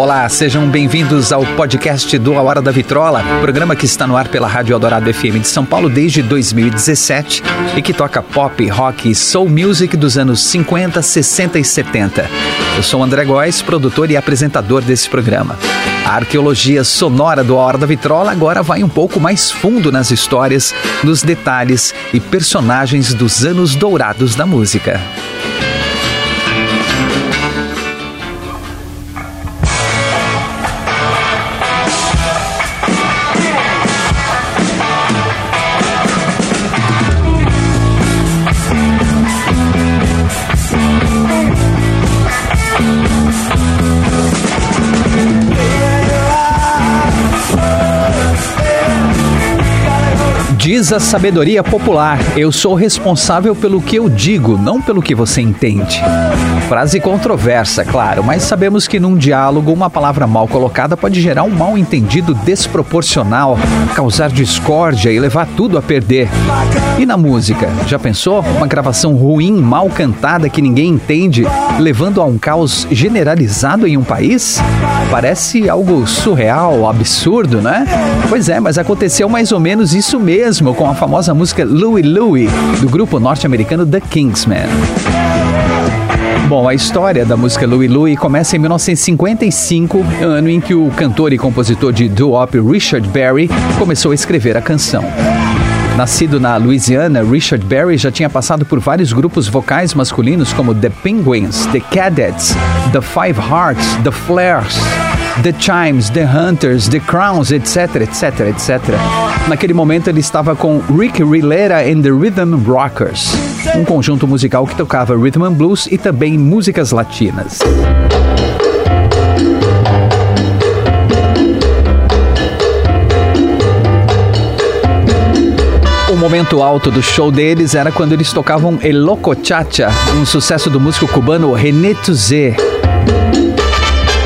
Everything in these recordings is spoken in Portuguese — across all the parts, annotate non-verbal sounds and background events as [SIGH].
Olá, sejam bem-vindos ao podcast do A Hora da Vitrola, programa que está no ar pela Rádio Eldorado FM de São Paulo desde 2017 e que toca pop, rock e soul music dos anos 50, 60 e 70. Eu sou André Góes, produtor e apresentador desse programa. A arqueologia sonora do A Hora da Vitrola agora vai um pouco mais fundo nas histórias, nos detalhes e personagens dos anos dourados da música. Diz a sabedoria popular: Eu sou responsável pelo que eu digo, não pelo que você entende. Frase controversa, claro, mas sabemos que num diálogo uma palavra mal colocada pode gerar um mal entendido desproporcional, causar discórdia e levar tudo a perder. E na música, já pensou? Uma gravação ruim, mal cantada que ninguém entende, levando a um caos generalizado em um país? Parece algo surreal, absurdo, né? Pois é, mas aconteceu mais ou menos isso mesmo com a famosa música Louie Louie, do grupo norte-americano The Kingsmen. Bom, a história da música Louie Louie começa em 1955, ano em que o cantor e compositor de doo-wop Richard Berry começou a escrever a canção. Nascido na Louisiana, Richard Berry já tinha passado por vários grupos vocais masculinos como The Penguins, The Cadets, The Five Hearts, The Flares, The Chimes, The Hunters, The Crowns, etc, etc, etc. Naquele momento ele estava com Rick Rilera and the Rhythm Rockers, um conjunto musical que tocava rhythm and blues e também músicas latinas. O momento alto do show deles era quando eles tocavam El Loco Chacha, um sucesso do músico cubano René Tuzé.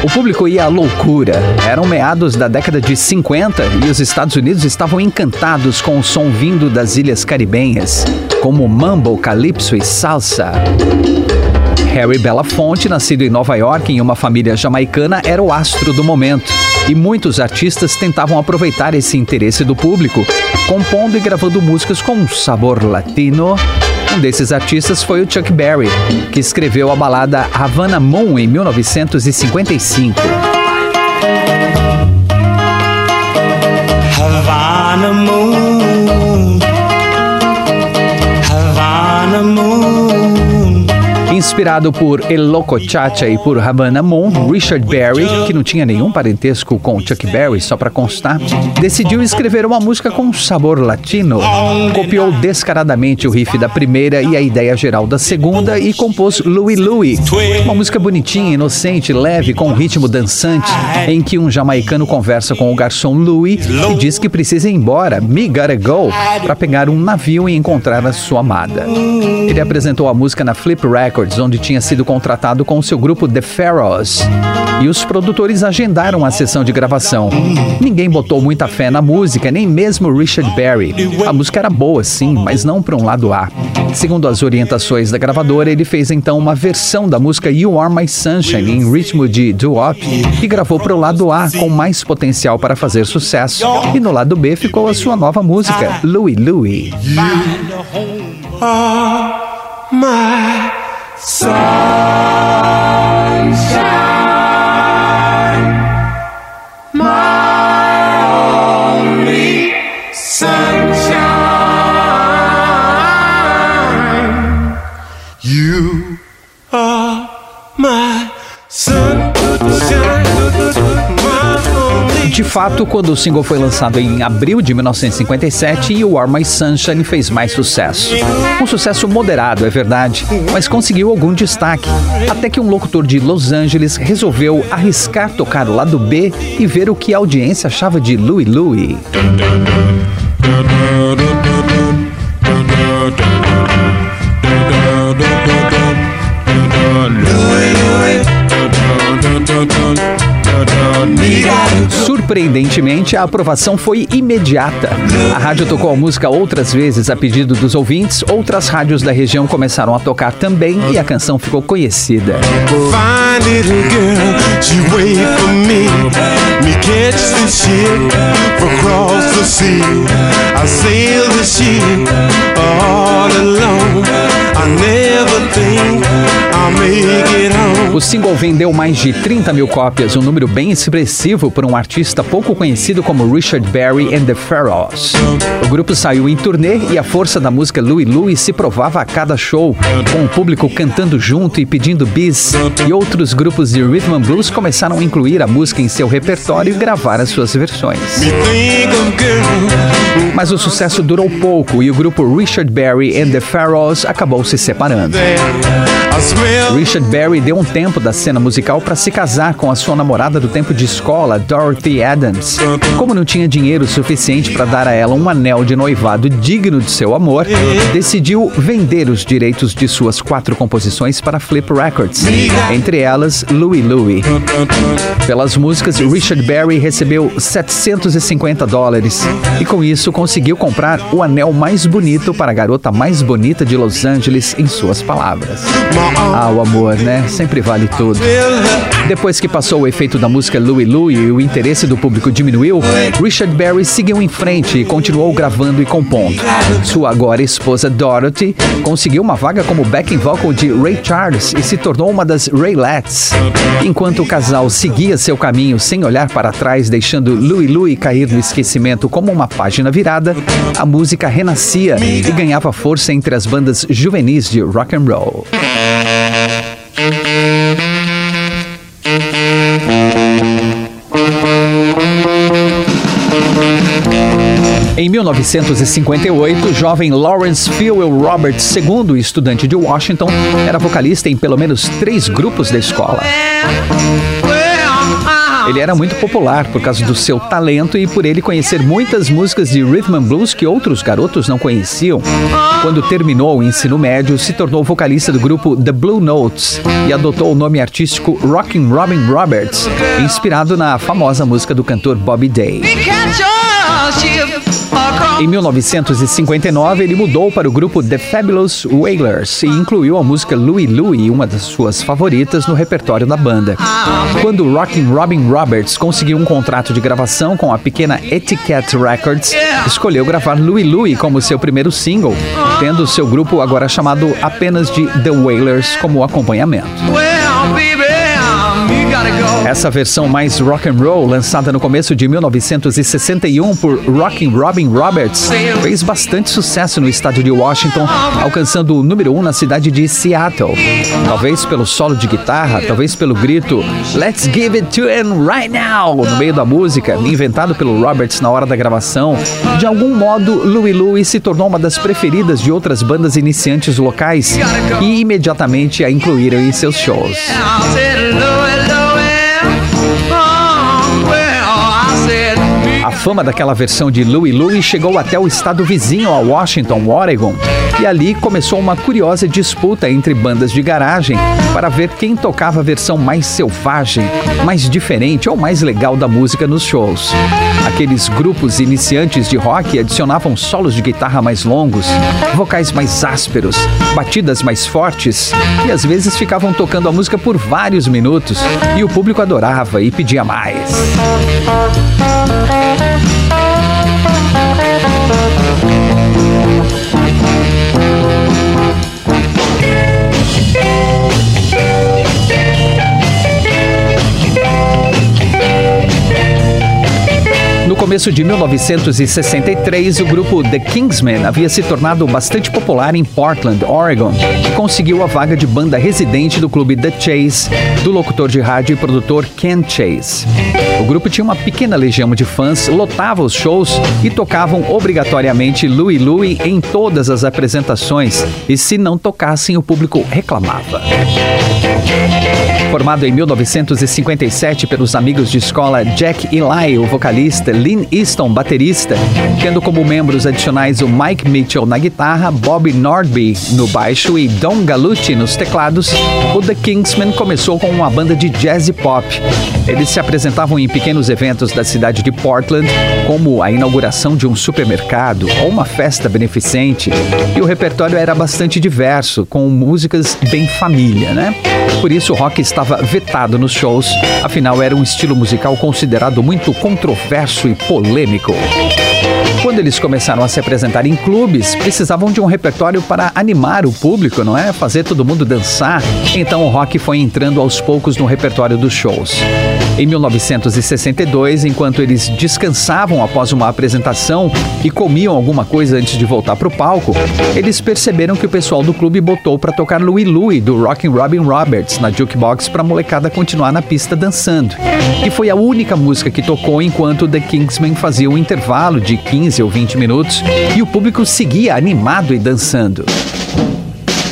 O público ia à loucura. Eram meados da década de 50 e os Estados Unidos estavam encantados com o som vindo das ilhas caribenhas, como mambo, calypso e salsa. Harry Belafonte, nascido em Nova York em uma família jamaicana, era o astro do momento. E muitos artistas tentavam aproveitar esse interesse do público, compondo e gravando músicas com um sabor latino. Um desses artistas foi o Chuck Berry, que escreveu a balada Havana Moon em 1955. Inspirado por El Loco Chacha e por Havana Moon, Richard Berry, que não tinha nenhum parentesco com Chuck Berry, só para constar, decidiu escrever uma música com sabor latino. Copiou descaradamente o riff da primeira e a ideia geral da segunda e compôs Louie Louie, uma música bonitinha, inocente, leve, com um ritmo dançante, em que um jamaicano conversa com o garçom Louie e diz que precisa ir embora, me gotta go, para pegar um navio e encontrar a sua amada. Ele apresentou a música na Flip Records, onde tinha sido contratado com seu grupo The Pharaohs. E os produtores agendaram a sessão de gravação. Ninguém botou muita fé na música, nem mesmo Richard Berry. A música era boa, sim, mas não para um lado A. Segundo as orientações da gravadora, ele fez então uma versão da música You Are My Sunshine em ritmo de doo-wop e gravou para o lado A com mais potencial para fazer sucesso. E no lado B ficou a sua nova música, Louie Louie. are my sunshine, fato, quando o single foi lançado em abril de 1957, You Are My Sunshine fez mais sucesso. Um sucesso moderado, é verdade, mas conseguiu algum destaque. Até que um locutor de Los Angeles resolveu arriscar tocar o lado B e ver o que a audiência achava de Louie Louie. Surpreendentemente, a aprovação foi imediata. A rádio tocou a música outras vezes a pedido dos ouvintes, outras rádios da região começaram a tocar também e a canção ficou conhecida. Fine O single vendeu mais de 30 mil cópias, um número bem expressivo por um artista pouco conhecido como Richard Berry and the Pharaohs. O grupo saiu em turnê e a força da música Louie Louie se provava a cada show, com o público cantando junto e pedindo bis, e outros grupos de rhythm and blues começaram a incluir a música em seu repertório e gravar as suas versões. Mas o sucesso durou pouco e o grupo Richard Berry and the Pharaohs acabou se separando. Richard Berry deu um tempo da cena musical para se casar com a sua namorada do tempo de escola, Dorothy Adams. Como não tinha dinheiro suficiente para dar a ela um anel de noivado digno de seu amor, decidiu vender os direitos de suas quatro composições para Flip Records, entre elas Louie Louie. Pelas músicas, Richard Berry recebeu 750 dólares e com isso conseguiu comprar o anel mais bonito para a garota mais bonita de Los Angeles, em suas palavras. Ah, o amor, né? Sempre vale tudo. Depois que passou o efeito da música Louie Louie e o interesse do público diminuiu, Richard Berry seguiu em frente e continuou gravando e compondo. Sua agora esposa Dorothy conseguiu uma vaga como backing vocal de Ray Charles e se tornou uma das Raylets. Enquanto o casal seguia seu caminho sem olhar para trás, deixando Louie Louie cair no esquecimento como uma página virada, a música renascia e ganhava força entre as bandas juvenis de rock and roll. Em 1958, o jovem Lawrence Fewell Roberts, II estudante de Washington, era vocalista em pelo menos três grupos da escola. Ele era muito popular por causa do seu talento e por ele conhecer muitas músicas de rhythm and blues que outros garotos não conheciam. Quando terminou o ensino médio, se tornou vocalista do grupo The Blue Notes e adotou o nome artístico Rockin' Robin Roberts, inspirado na famosa música do cantor Bobby Day. Em 1959, ele mudou para o grupo The Fabulous Wailers e incluiu a música Louie Louie, uma das suas favoritas, no repertório da banda. Quando Rockin' Robin Roberts conseguiu um contrato de gravação com a pequena Etiquette Records, escolheu gravar Louie Louie como seu primeiro single, tendo seu grupo agora chamado apenas de The Wailers como acompanhamento. Essa versão mais rock and roll, lançada no começo de 1961 por Rockin' Robin Roberts, fez bastante sucesso no estado de Washington, alcançando o número 1 um na cidade de Seattle. Talvez pelo solo de guitarra, talvez pelo grito Let's give it to him right now no meio da música, inventado pelo Roberts na hora da gravação. De algum modo, Louie Louie se tornou uma das preferidas de outras bandas iniciantes locais e imediatamente a incluíram em seus shows. Fama daquela versão de Louie Louie chegou até o estado vizinho a Washington, Oregon, e ali começou uma curiosa disputa entre bandas de garagem para ver quem tocava a versão mais selvagem, mais diferente ou mais legal da música nos shows. Aqueles grupos iniciantes de rock adicionavam solos de guitarra mais longos, vocais mais ásperos, batidas mais fortes e às vezes ficavam tocando a música por vários minutos e o público adorava e pedia mais. Começo de 1963, o grupo The Kingsmen havia se tornado bastante popular em Portland, Oregon, e conseguiu a vaga de banda residente do clube The Chase, do locutor de rádio e produtor Ken Chase. O grupo tinha uma pequena legião de fãs, lotava os shows e tocavam obrigatoriamente Louie Louie em todas as apresentações, e se não tocassem, o público reclamava. Formado em 1957 pelos amigos de escola Jack Eli, o vocalista, Easton, baterista, tendo como membros adicionais o Mike Mitchell na guitarra, Bob Nordby no baixo e Don Gallucci nos teclados, o The Kingsmen começou com uma banda de jazz e pop. Eles se apresentavam em pequenos eventos da cidade de Portland, como a inauguração de um supermercado ou uma festa beneficente, e o repertório era bastante diverso, com músicas bem família, né? Por isso o rock estava vetado nos shows, afinal era um estilo musical considerado muito controverso e polêmico. Quando eles começaram a se apresentar em clubes, precisavam de um repertório para animar o público, não é? Fazer todo mundo dançar. Então o rock foi entrando aos poucos no repertório dos shows. Em 1962, enquanto eles descansavam após uma apresentação e comiam alguma coisa antes de voltar para o palco, eles perceberam que o pessoal do clube botou para tocar Louie Louie do Rockin' Robin Roberts na jukebox para a molecada continuar na pista dançando. E foi a única música que tocou enquanto The Kingsmen fazia um intervalo de 15 ou 20 minutos e o público seguia animado e dançando.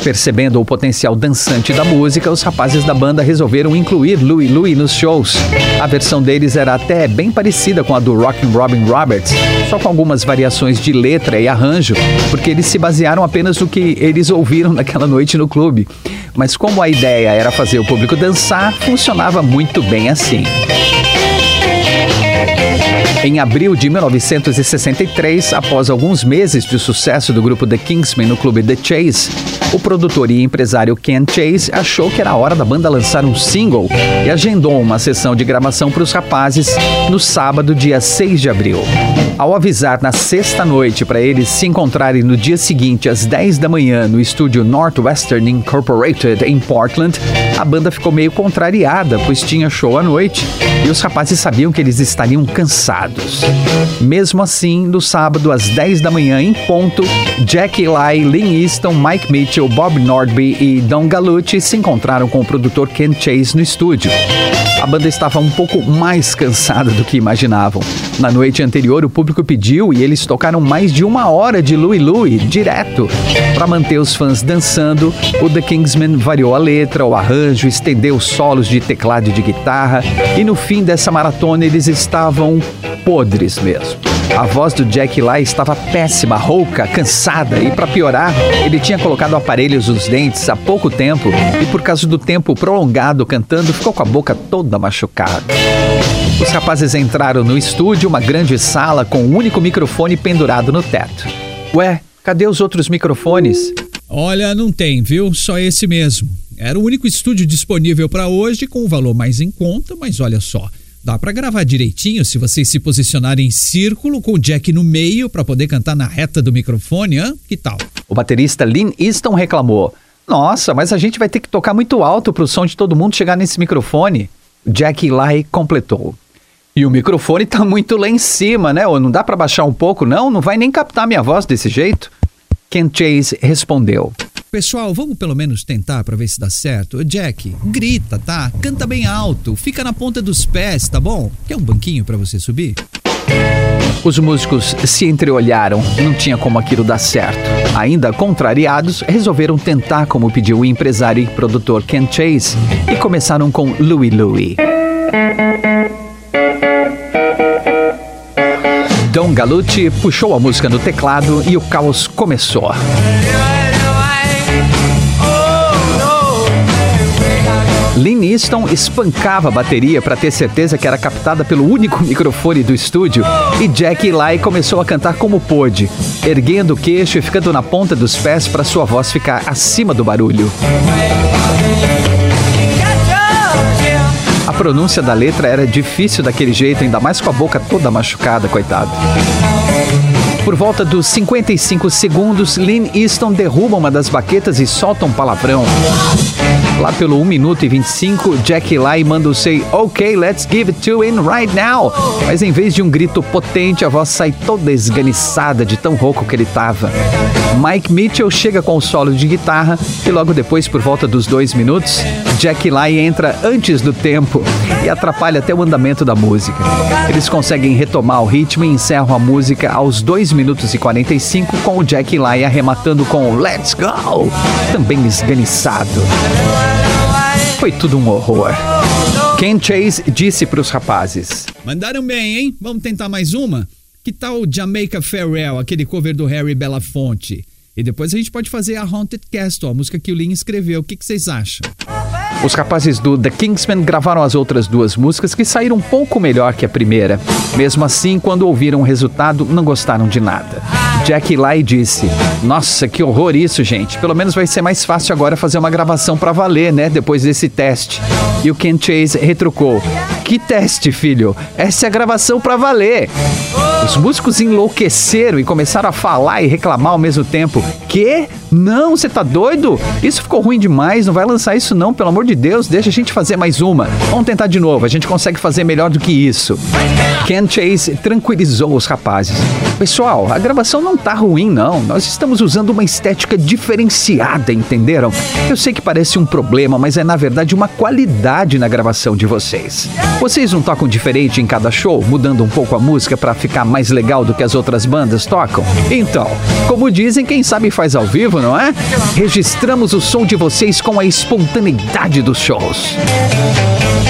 Percebendo o potencial dançante da música, os rapazes da banda resolveram incluir Louie Louie nos shows. A versão deles era até bem parecida com a do Rockin' Robin Roberts, só com algumas variações de letra e arranjo, porque eles se basearam apenas no que eles ouviram [LAUGHS] naquela noite no clube. Mas como a ideia era fazer o público dançar, funcionava muito bem assim. Em abril de 1963, após alguns meses de sucesso do grupo The Kingsmen no clube The Chase, o produtor e empresário Ken Chase achou que era hora da banda lançar um single e agendou uma sessão de gravação para os rapazes no sábado, dia 6 de abril. Ao avisar na sexta noite para eles se encontrarem no dia seguinte às 10 da manhã no estúdio Northwestern Incorporated em Portland, a banda ficou meio contrariada, pois tinha show à noite e os rapazes sabiam que eles estariam cansados. Mesmo assim, no sábado às 10 da manhã em ponto, Jack Eli, Lynn Easton, Mike Mitchell, Bob Nordby e Don Gallucci se encontraram com o produtor Ken Chase no estúdio. A banda estava um pouco mais cansada do que imaginavam. Na noite anterior, o público pediu e eles tocaram mais de uma hora de Louie Louie, direto. Para manter os fãs dançando, o The Kingsmen variou a letra, o arranjo, estendeu solos de teclado e de guitarra, e no fim dessa maratona eles estavam podres mesmo. A voz do Jack lá estava péssima, rouca, cansada e, para piorar, ele tinha colocado aparelhos nos dentes há pouco tempo e, por causa do tempo prolongado cantando, ficou com a boca toda machucada. Os rapazes entraram no estúdio, uma grande sala com um único microfone pendurado no teto. Ué, cadê os outros microfones? Olha, não tem, viu? Só esse mesmo. Era o único estúdio disponível para hoje com o valor mais em conta, mas olha só. Dá para gravar direitinho se vocês se posicionarem em círculo com o jack no meio para poder cantar na reta do microfone, hã? Que tal? O baterista Lynn Easton reclamou: Nossa, mas a gente vai ter que tocar muito alto para o som de todo mundo chegar nesse microfone. Jack Lai completou. E o microfone tá muito lá em cima, né? Ou não dá para baixar um pouco, não? Não vai nem captar minha voz desse jeito? Ken Chase respondeu. Pessoal, vamos pelo menos tentar para ver se dá certo. Jack, grita, tá? Canta bem alto, fica na ponta dos pés, tá bom? Quer um banquinho para você subir? Os músicos se entreolharam, não tinha como aquilo dar certo. Ainda contrariados, resolveram tentar como pediu o empresário e produtor Ken Chase e começaram com Louie Louie. Don Gallucci puxou a música no teclado e o caos começou. Easton espancava a bateria para ter certeza que era captada pelo único [LAUGHS] microfone do estúdio e Jack Eli começou a cantar como pôde, erguendo o queixo e ficando na ponta dos pés para sua voz ficar acima do barulho. A pronúncia da letra era difícil daquele jeito, ainda mais com a boca toda machucada, coitado. Por volta dos 55 segundos, Lynn Easton derruba uma das baquetas e solta um palavrão. Lá pelo 1 minuto e 25, Jack Lai manda o say OK, let's give it to him right now. Mas em vez de um grito potente, a voz sai toda esganiçada de tão rouco que ele tava. Mike Mitchell chega com o solo de guitarra e logo depois, por volta dos dois minutos, Jack Lai entra antes do tempo e atrapalha até o andamento da música. Eles conseguem retomar o ritmo e encerram a música aos 2 minutos e 45 com o Jack Lai arrematando com Let's Go, também esganiçado. Foi tudo um horror. Ken Chase disse para os rapazes: Mandaram bem, hein? Vamos tentar mais uma? Que tal Jamaica Farewell, aquele cover do Harry Belafonte? E depois a gente pode fazer a Haunted Castle, a música que o Lin escreveu. O que, vocês acham? Os rapazes do The Kingsmen gravaram as outras duas músicas que saíram um pouco melhor que a primeira. Mesmo assim, quando ouviram o resultado, não gostaram de nada. Jack Lai disse: Nossa, que horror isso, gente. Pelo menos vai ser mais fácil agora fazer uma gravação para valer, né? Depois desse teste. E o Ken Chase retrucou: Que teste, filho? Essa é a gravação para valer. Os músicos enlouqueceram e começaram a falar e reclamar ao mesmo tempo. Que? Não, você tá doido? Isso ficou ruim demais, não vai lançar isso não, pelo amor de Deus, deixa a gente fazer mais uma. Vamos tentar de novo, a gente consegue fazer melhor do que isso. Ken Chase tranquilizou os rapazes. Pessoal, a gravação não tá ruim não, nós estamos usando uma estética diferenciada, entenderam? Eu sei que parece um problema, mas é na verdade uma qualidade na gravação de vocês. Vocês não tocam diferente em cada show, mudando um pouco a música para ficar mais legal do que as outras bandas tocam? Então, como dizem, quem sabe faz ao vivo, não é? Registramos o som de vocês com a espontaneidade dos shows.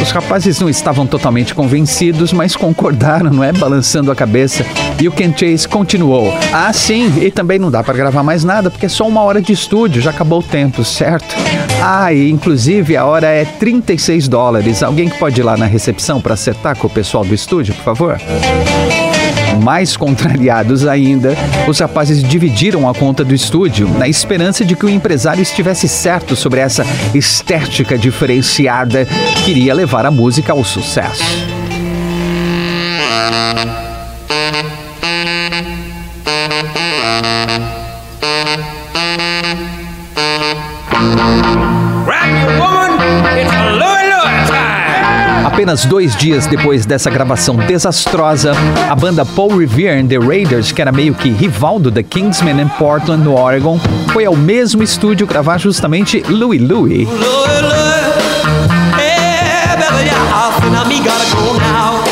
Os rapazes não estavam totalmente convencidos, mas concordaram, não é? Balançando a cabeça. E o Ken Chase continuou: Ah, sim, e também não dá para gravar mais nada, porque é só uma hora de estúdio, já acabou o tempo, certo? Ah, e inclusive a hora é 36 dólares. Alguém que pode ir lá na recepção para acertar com o pessoal do estúdio, por favor? Mais contrariados ainda, os rapazes dividiram a conta do estúdio, na esperança de que o empresário estivesse certo sobre essa estética diferenciada que iria levar a música ao sucesso. Apenas dois dias depois dessa gravação desastrosa, a banda Paul Revere and the Raiders, que era meio que rival do The Kingsmen em Portland, no Oregon, foi ao mesmo estúdio gravar justamente Louie Louie.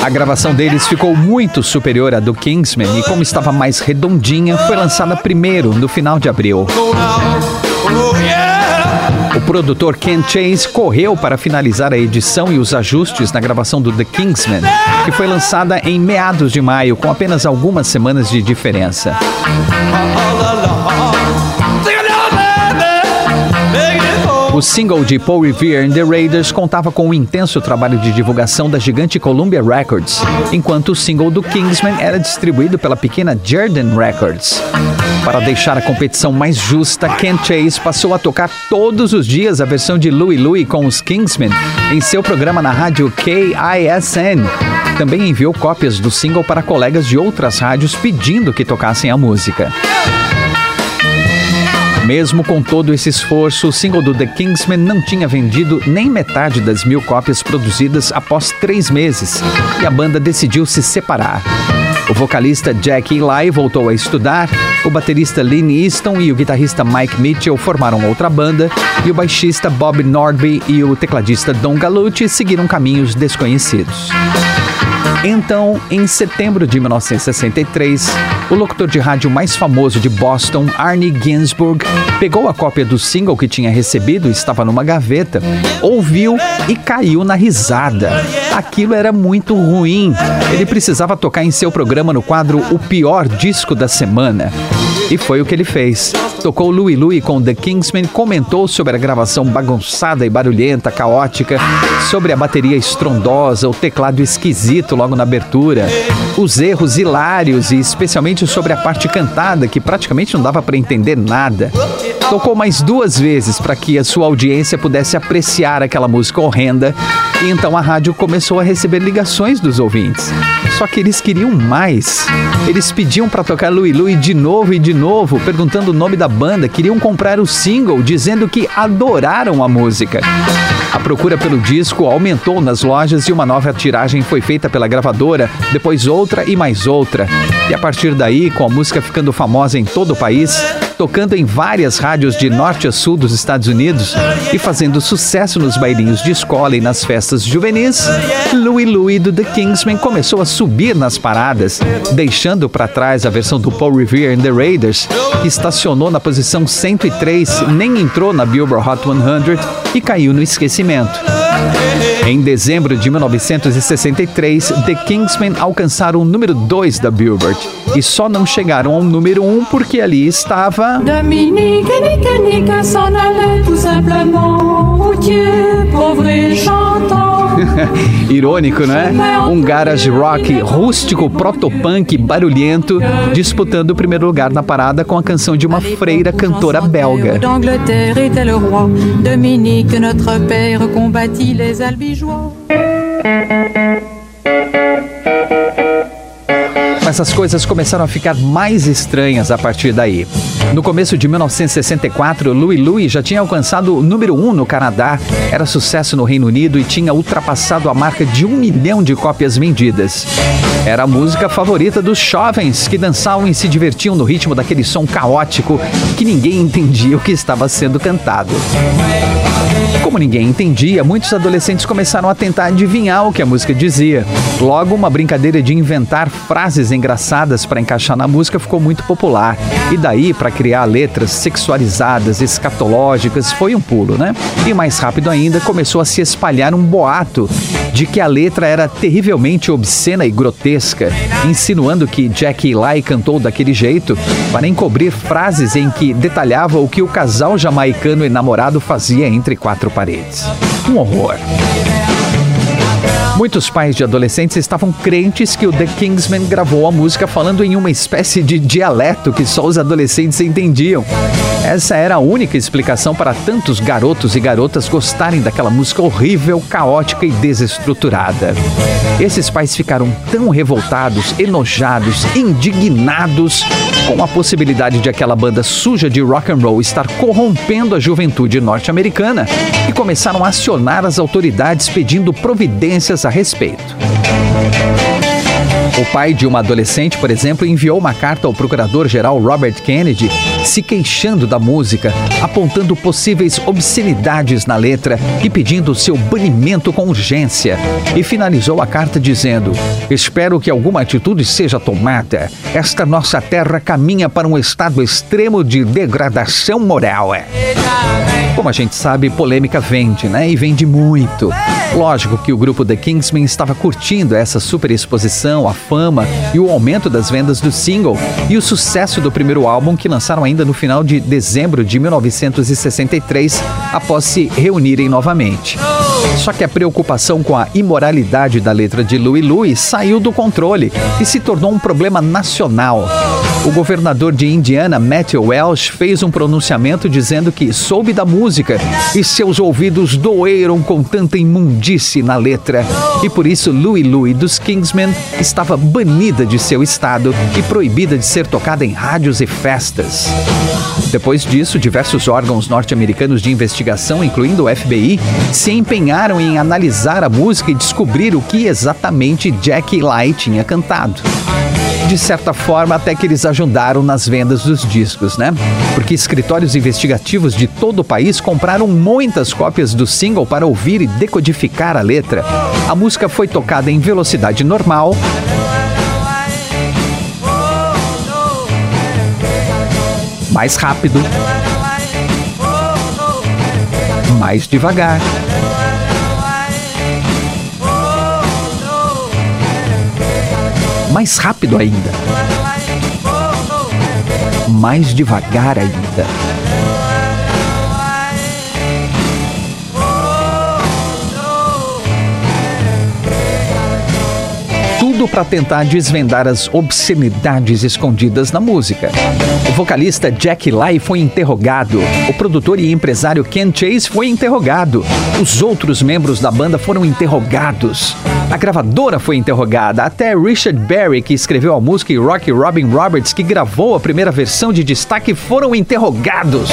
A gravação deles ficou muito superior à do Kingsmen e, como estava mais redondinha, foi lançada primeiro, no final de abril. O produtor Ken Chase correu para finalizar a edição e os ajustes na gravação do The Kingsman, que foi lançada em meados de maio, com apenas algumas semanas de diferença. O single de Paul Revere and the Raiders contava com um intenso trabalho de divulgação da gigante Columbia Records, enquanto o single do Kingsman era distribuído pela pequena Jordan Records. Para deixar a competição mais justa, Ken Chase passou a tocar todos os dias a versão de Louie Louie com os Kingsmen em seu programa na rádio KISN. Também enviou cópias do single para colegas de outras rádios pedindo que tocassem a música. Mesmo com todo esse esforço, o single do The Kingsmen não tinha vendido nem metade das mil cópias produzidas após três meses e a banda decidiu se separar. O vocalista Jack Eli voltou a estudar, o baterista Lynn Easton e o guitarrista Mike Mitchell formaram outra banda, e o baixista Bob Nordby e o tecladista Don Gallucci seguiram caminhos desconhecidos. Então, em setembro de 1963, o locutor de rádio mais famoso de Boston, Arnie Ginsburg, pegou a cópia do single que tinha recebido, estava numa gaveta, ouviu e caiu na risada. Aquilo era muito ruim. Ele precisava tocar em seu programa no quadro O Pior Disco da Semana. E foi o que ele fez. Tocou Louie Louie com The Kingsmen, comentou sobre a gravação bagunçada e barulhenta, caótica, sobre a bateria estrondosa, o teclado esquisito logo na abertura, os erros hilários e especialmente sobre a parte cantada que praticamente não dava para entender nada. Tocou mais duas vezes para que a sua audiência pudesse apreciar aquela música horrenda e então a rádio começou a receber ligações dos ouvintes. Só que eles queriam mais. Eles pediam para tocar Louie Louie de novo e de novo, perguntando o nome da banda, queriam comprar o single, dizendo que adoraram a música. A procura pelo disco aumentou nas lojas e uma nova tiragem foi feita pela gravadora, depois outra e mais outra. E a partir daí, com a música ficando famosa em todo o país, tocando em várias rádios de norte a sul dos Estados Unidos e fazendo sucesso nos bailinhos de escola e nas festas juvenis, Louie Louie do The Kingsmen começou a subir nas paradas, deixando para trás a versão do Paul Revere and the Raiders, que estacionou na posição 103, nem entrou na Billboard Hot 100 e caiu no esquecimento. Em dezembro de 1963, The Kingsmen alcançaram o número 2 da Billboard e só não chegaram ao número 1 um porque ali estava. Dominique, nique, nique, s'en allait tout simplement. Routier, pauvre et chantant. [LAUGHS] Irônico, né? Um garage rock rústico, protopunk, barulhento, disputando o primeiro lugar na parada com a canção de uma freira cantora belga. Essas coisas começaram a ficar mais estranhas a partir daí. No começo de 1964, Louis Louis já tinha alcançado o número 1 um no Canadá, era sucesso no Reino Unido e tinha ultrapassado a marca de um milhão de cópias vendidas. Era a música favorita dos jovens que dançavam e se divertiam no ritmo daquele som caótico que ninguém entendia o que estava sendo cantado. Como ninguém entendia, muitos adolescentes começaram a tentar adivinhar o que a música dizia. Logo, uma brincadeira de inventar frases engraçadas para encaixar na música ficou muito popular. E daí, para criar letras sexualizadas, escatológicas, foi um pulo, né? E mais rápido ainda, começou a se espalhar um boato de que a letra era terrivelmente obscena e grotesca, insinuando que Jackie Lai cantou daquele jeito para encobrir frases em que detalhava o que o casal jamaicano e namorado fazia entre quatro paredes. Um horror. Muitos pais de adolescentes estavam crentes que o The Kingsman gravou a música falando em uma espécie de dialeto que só os adolescentes entendiam. Essa era a única explicação para tantos garotos e garotas gostarem daquela música horrível, caótica e desestruturada. Esses pais ficaram tão revoltados, enojados, indignados com a possibilidade de aquela banda suja de rock and roll estar corrompendo a juventude norte-americana e começaram a acionar as autoridades pedindo providências a respeito. O pai de uma adolescente, por exemplo, enviou uma carta ao procurador-geral Robert Kennedy se queixando da música, apontando possíveis obscenidades na letra e pedindo seu banimento com urgência. E finalizou a carta dizendo: Espero que alguma atitude seja tomada. Esta nossa terra caminha para um estado extremo de degradação moral. Como a gente sabe, polêmica vende, né? E vende muito. Lógico que o grupo The Kingsmen estava curtindo essa super exposição, a fama e o aumento das vendas do single e o sucesso do primeiro álbum que lançaram ainda no final de dezembro de 1963, após se reunirem novamente. Só que a preocupação com a imoralidade da letra de Louis Louis saiu do controle e se tornou um problema nacional. O governador de Indiana, Matthew Welsh, fez um pronunciamento dizendo que soube da música e seus ouvidos doeram com tanta imundície na letra. E por isso Louis Louis dos Kingsmen estava banida de seu estado e proibida de ser tocada em rádios e festas. Depois disso, diversos órgãos norte-americanos de investigação, incluindo o FBI, se empenharam em analisar a música e descobrir o que exatamente Jackie Lai tinha cantado de certa forma, até que eles ajudaram nas vendas dos discos, né? Porque escritórios investigativos de todo o país compraram muitas cópias do single para ouvir e decodificar a letra. A música foi tocada em velocidade normal. Mais rápido. Mais devagar. Mais rápido ainda. Mais devagar ainda. Tudo para tentar desvendar as obscenidades escondidas na música. O vocalista Jack Lai foi interrogado. O produtor e empresário Ken Chase foi interrogado. Os outros membros da banda foram interrogados. A gravadora foi interrogada. Até Richard Berry, que escreveu a música, e Rocky Robin Roberts, que gravou a primeira versão de destaque, foram interrogados.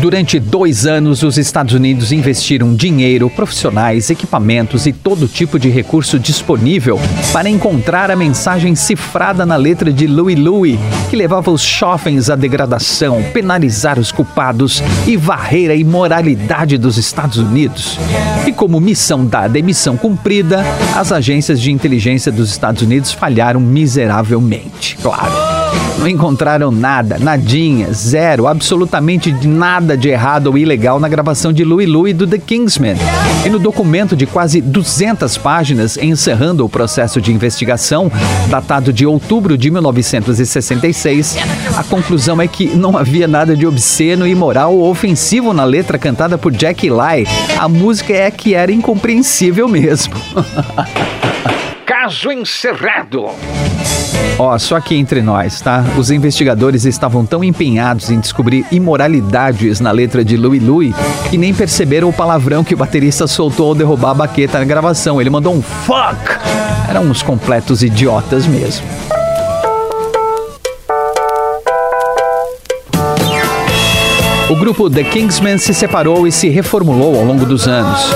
Durante dois anos, os Estados Unidos investiram dinheiro, profissionais, equipamentos e todo tipo de recurso disponível para encontrar a mensagem cifrada na letra de Louis Louis, que levava os jovens à degradação, penalizar os culpados e varrer a imoralidade dos Estados Unidos. E como missão dada e missão cumprida, as agências de inteligência dos Estados Unidos falharam miseravelmente, claro. Não encontraram nada, nadinha, zero, absolutamente nada de errado ou ilegal na gravação de Louie Louie do The Kingsmen. E no documento de quase 200 páginas encerrando o processo de investigação, datado de outubro de 1966, a conclusão é que não havia nada de obsceno, imoral ou ofensivo na letra cantada por Jack Lai. A música é que era incompreensível mesmo. [LAUGHS] Caso encerrado. Ó, só aqui entre nós, tá? Os investigadores estavam tão empenhados em descobrir imoralidades na letra de Louie Louie que nem perceberam o palavrão que o baterista soltou ao derrubar a baqueta na gravação. Ele mandou um fuck! Eram uns completos idiotas mesmo. O grupo The Kingsmen se separou e se reformulou ao longo dos anos.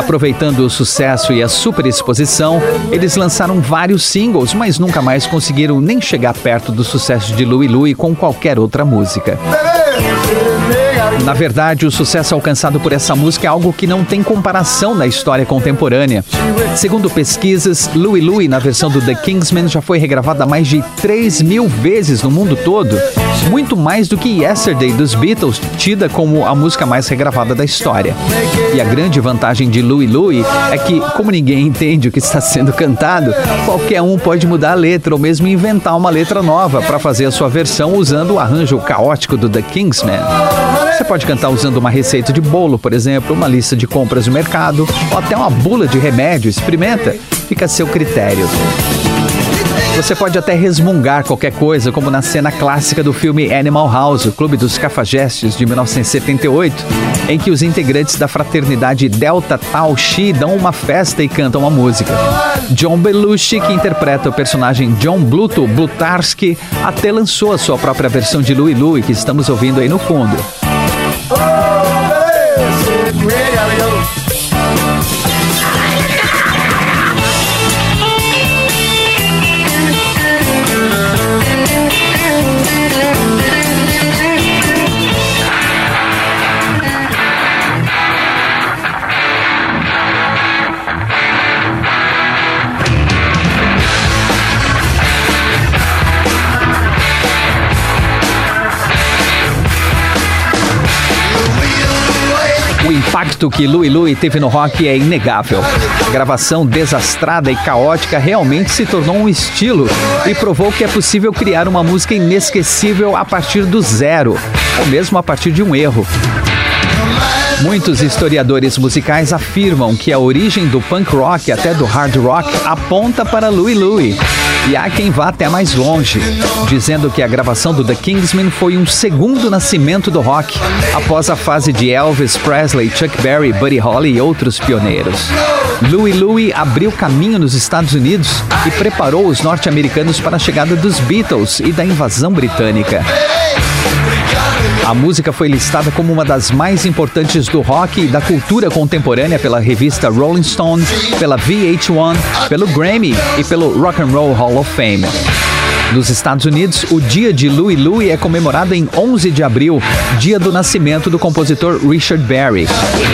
Aproveitando o sucesso e a superexposição, eles lançaram vários singles, mas nunca mais conseguiram nem chegar perto do sucesso de Louie Louie com qualquer outra música. Na verdade, o sucesso alcançado por essa música é algo que não tem comparação na história contemporânea. Segundo pesquisas, Louie Louie, na versão do The Kingsmen, já foi regravada mais de 3 mil vezes no mundo todo. Muito mais do que Yesterday dos Beatles, tida como a música mais regravada da história. E a grande vantagem de Louie Louie é que, como ninguém entende o que está sendo cantado, qualquer um pode mudar a letra ou mesmo inventar uma letra nova para fazer a sua versão usando o arranjo caótico do The Kingsmen. Você pode cantar usando uma receita de bolo, por exemplo, uma lista de compras no mercado ou até uma bula de remédio. Experimenta, fica a seu critério. Você pode até resmungar qualquer coisa, como na cena clássica do filme Animal House, o Clube dos Cafajestes, de 1978, em que os integrantes da fraternidade Delta Tau Chi dão uma festa e cantam a música. John Belushi, que interpreta o personagem John Bluto Blutarsky, até lançou a sua própria versão de Louie Louie, que estamos ouvindo aí no fundo. Impacto que Louie Louie teve no rock é inegável. A gravação desastrada e caótica realmente se tornou um estilo e provou que é possível criar uma música inesquecível a partir do zero, ou mesmo a partir de um erro. Muitos historiadores musicais afirmam que a origem do punk rock até do hard rock aponta para Louie Louie. E há quem vá até mais longe, dizendo que a gravação do The Kingsmen foi um segundo nascimento do rock, após a fase de Elvis Presley, Chuck Berry, Buddy Holly e outros pioneiros. Louie Louie abriu caminho nos Estados Unidos e preparou os norte-americanos para a chegada dos Beatles e da invasão britânica. A música foi listada como uma das mais importantes do rock e da cultura contemporânea pela revista Rolling Stone, pela VH1, pelo Grammy e pelo Rock and Roll Hall of Fame. Nos Estados Unidos, o dia de Louie Louie é comemorado em 11 de abril, dia do nascimento do compositor Richard Berry.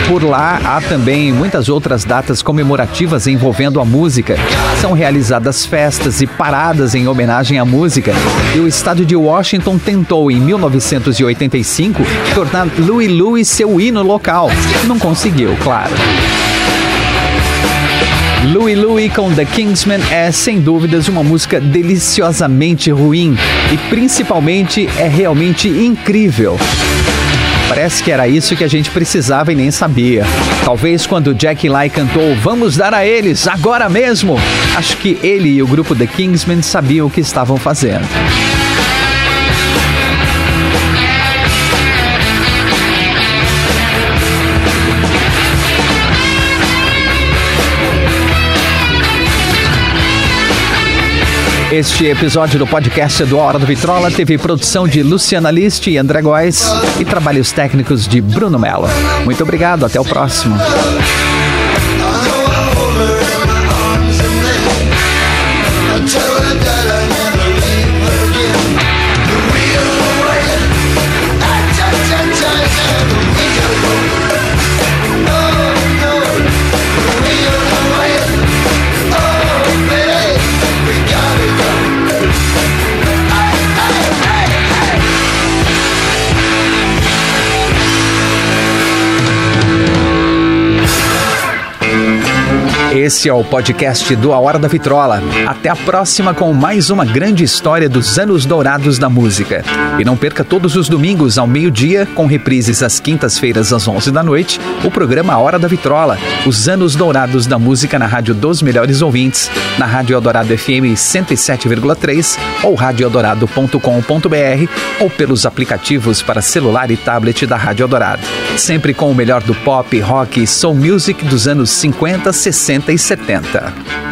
Por lá, há também muitas outras datas comemorativas envolvendo a música. São realizadas festas e paradas em homenagem à música. E o estado de Washington tentou, em 1985, tornar Louie Louie seu hino local. Não conseguiu, claro. Louie Louie com The Kingsmen é, sem dúvidas, uma música deliciosamente ruim e, principalmente, é realmente incrível. Parece que era isso que a gente precisava e nem sabia. Talvez quando Jack Lai cantou Vamos dar a eles, agora mesmo, acho que ele e o grupo The Kingsmen sabiam o que estavam fazendo. Este episódio do podcast do Hora do Vitrola teve produção de Luciana List e André Góes e trabalhos técnicos de Bruno Mello. Muito obrigado, até o próximo. Esse é o podcast do A Hora da Vitrola. Até a próxima com mais uma grande história dos anos dourados da música. E não perca todos os domingos ao meio-dia, com reprises às quintas-feiras às 11 da noite, o programa A Hora da Vitrola, os anos dourados da música na Rádio dos Melhores Ouvintes, na Rádio Eldorado FM 107,3 ou radioeldorado.com.br ou pelos aplicativos para celular e tablet da Rádio Eldorado. Sempre com o melhor do pop, rock e soul music dos anos 50, 60 e 70.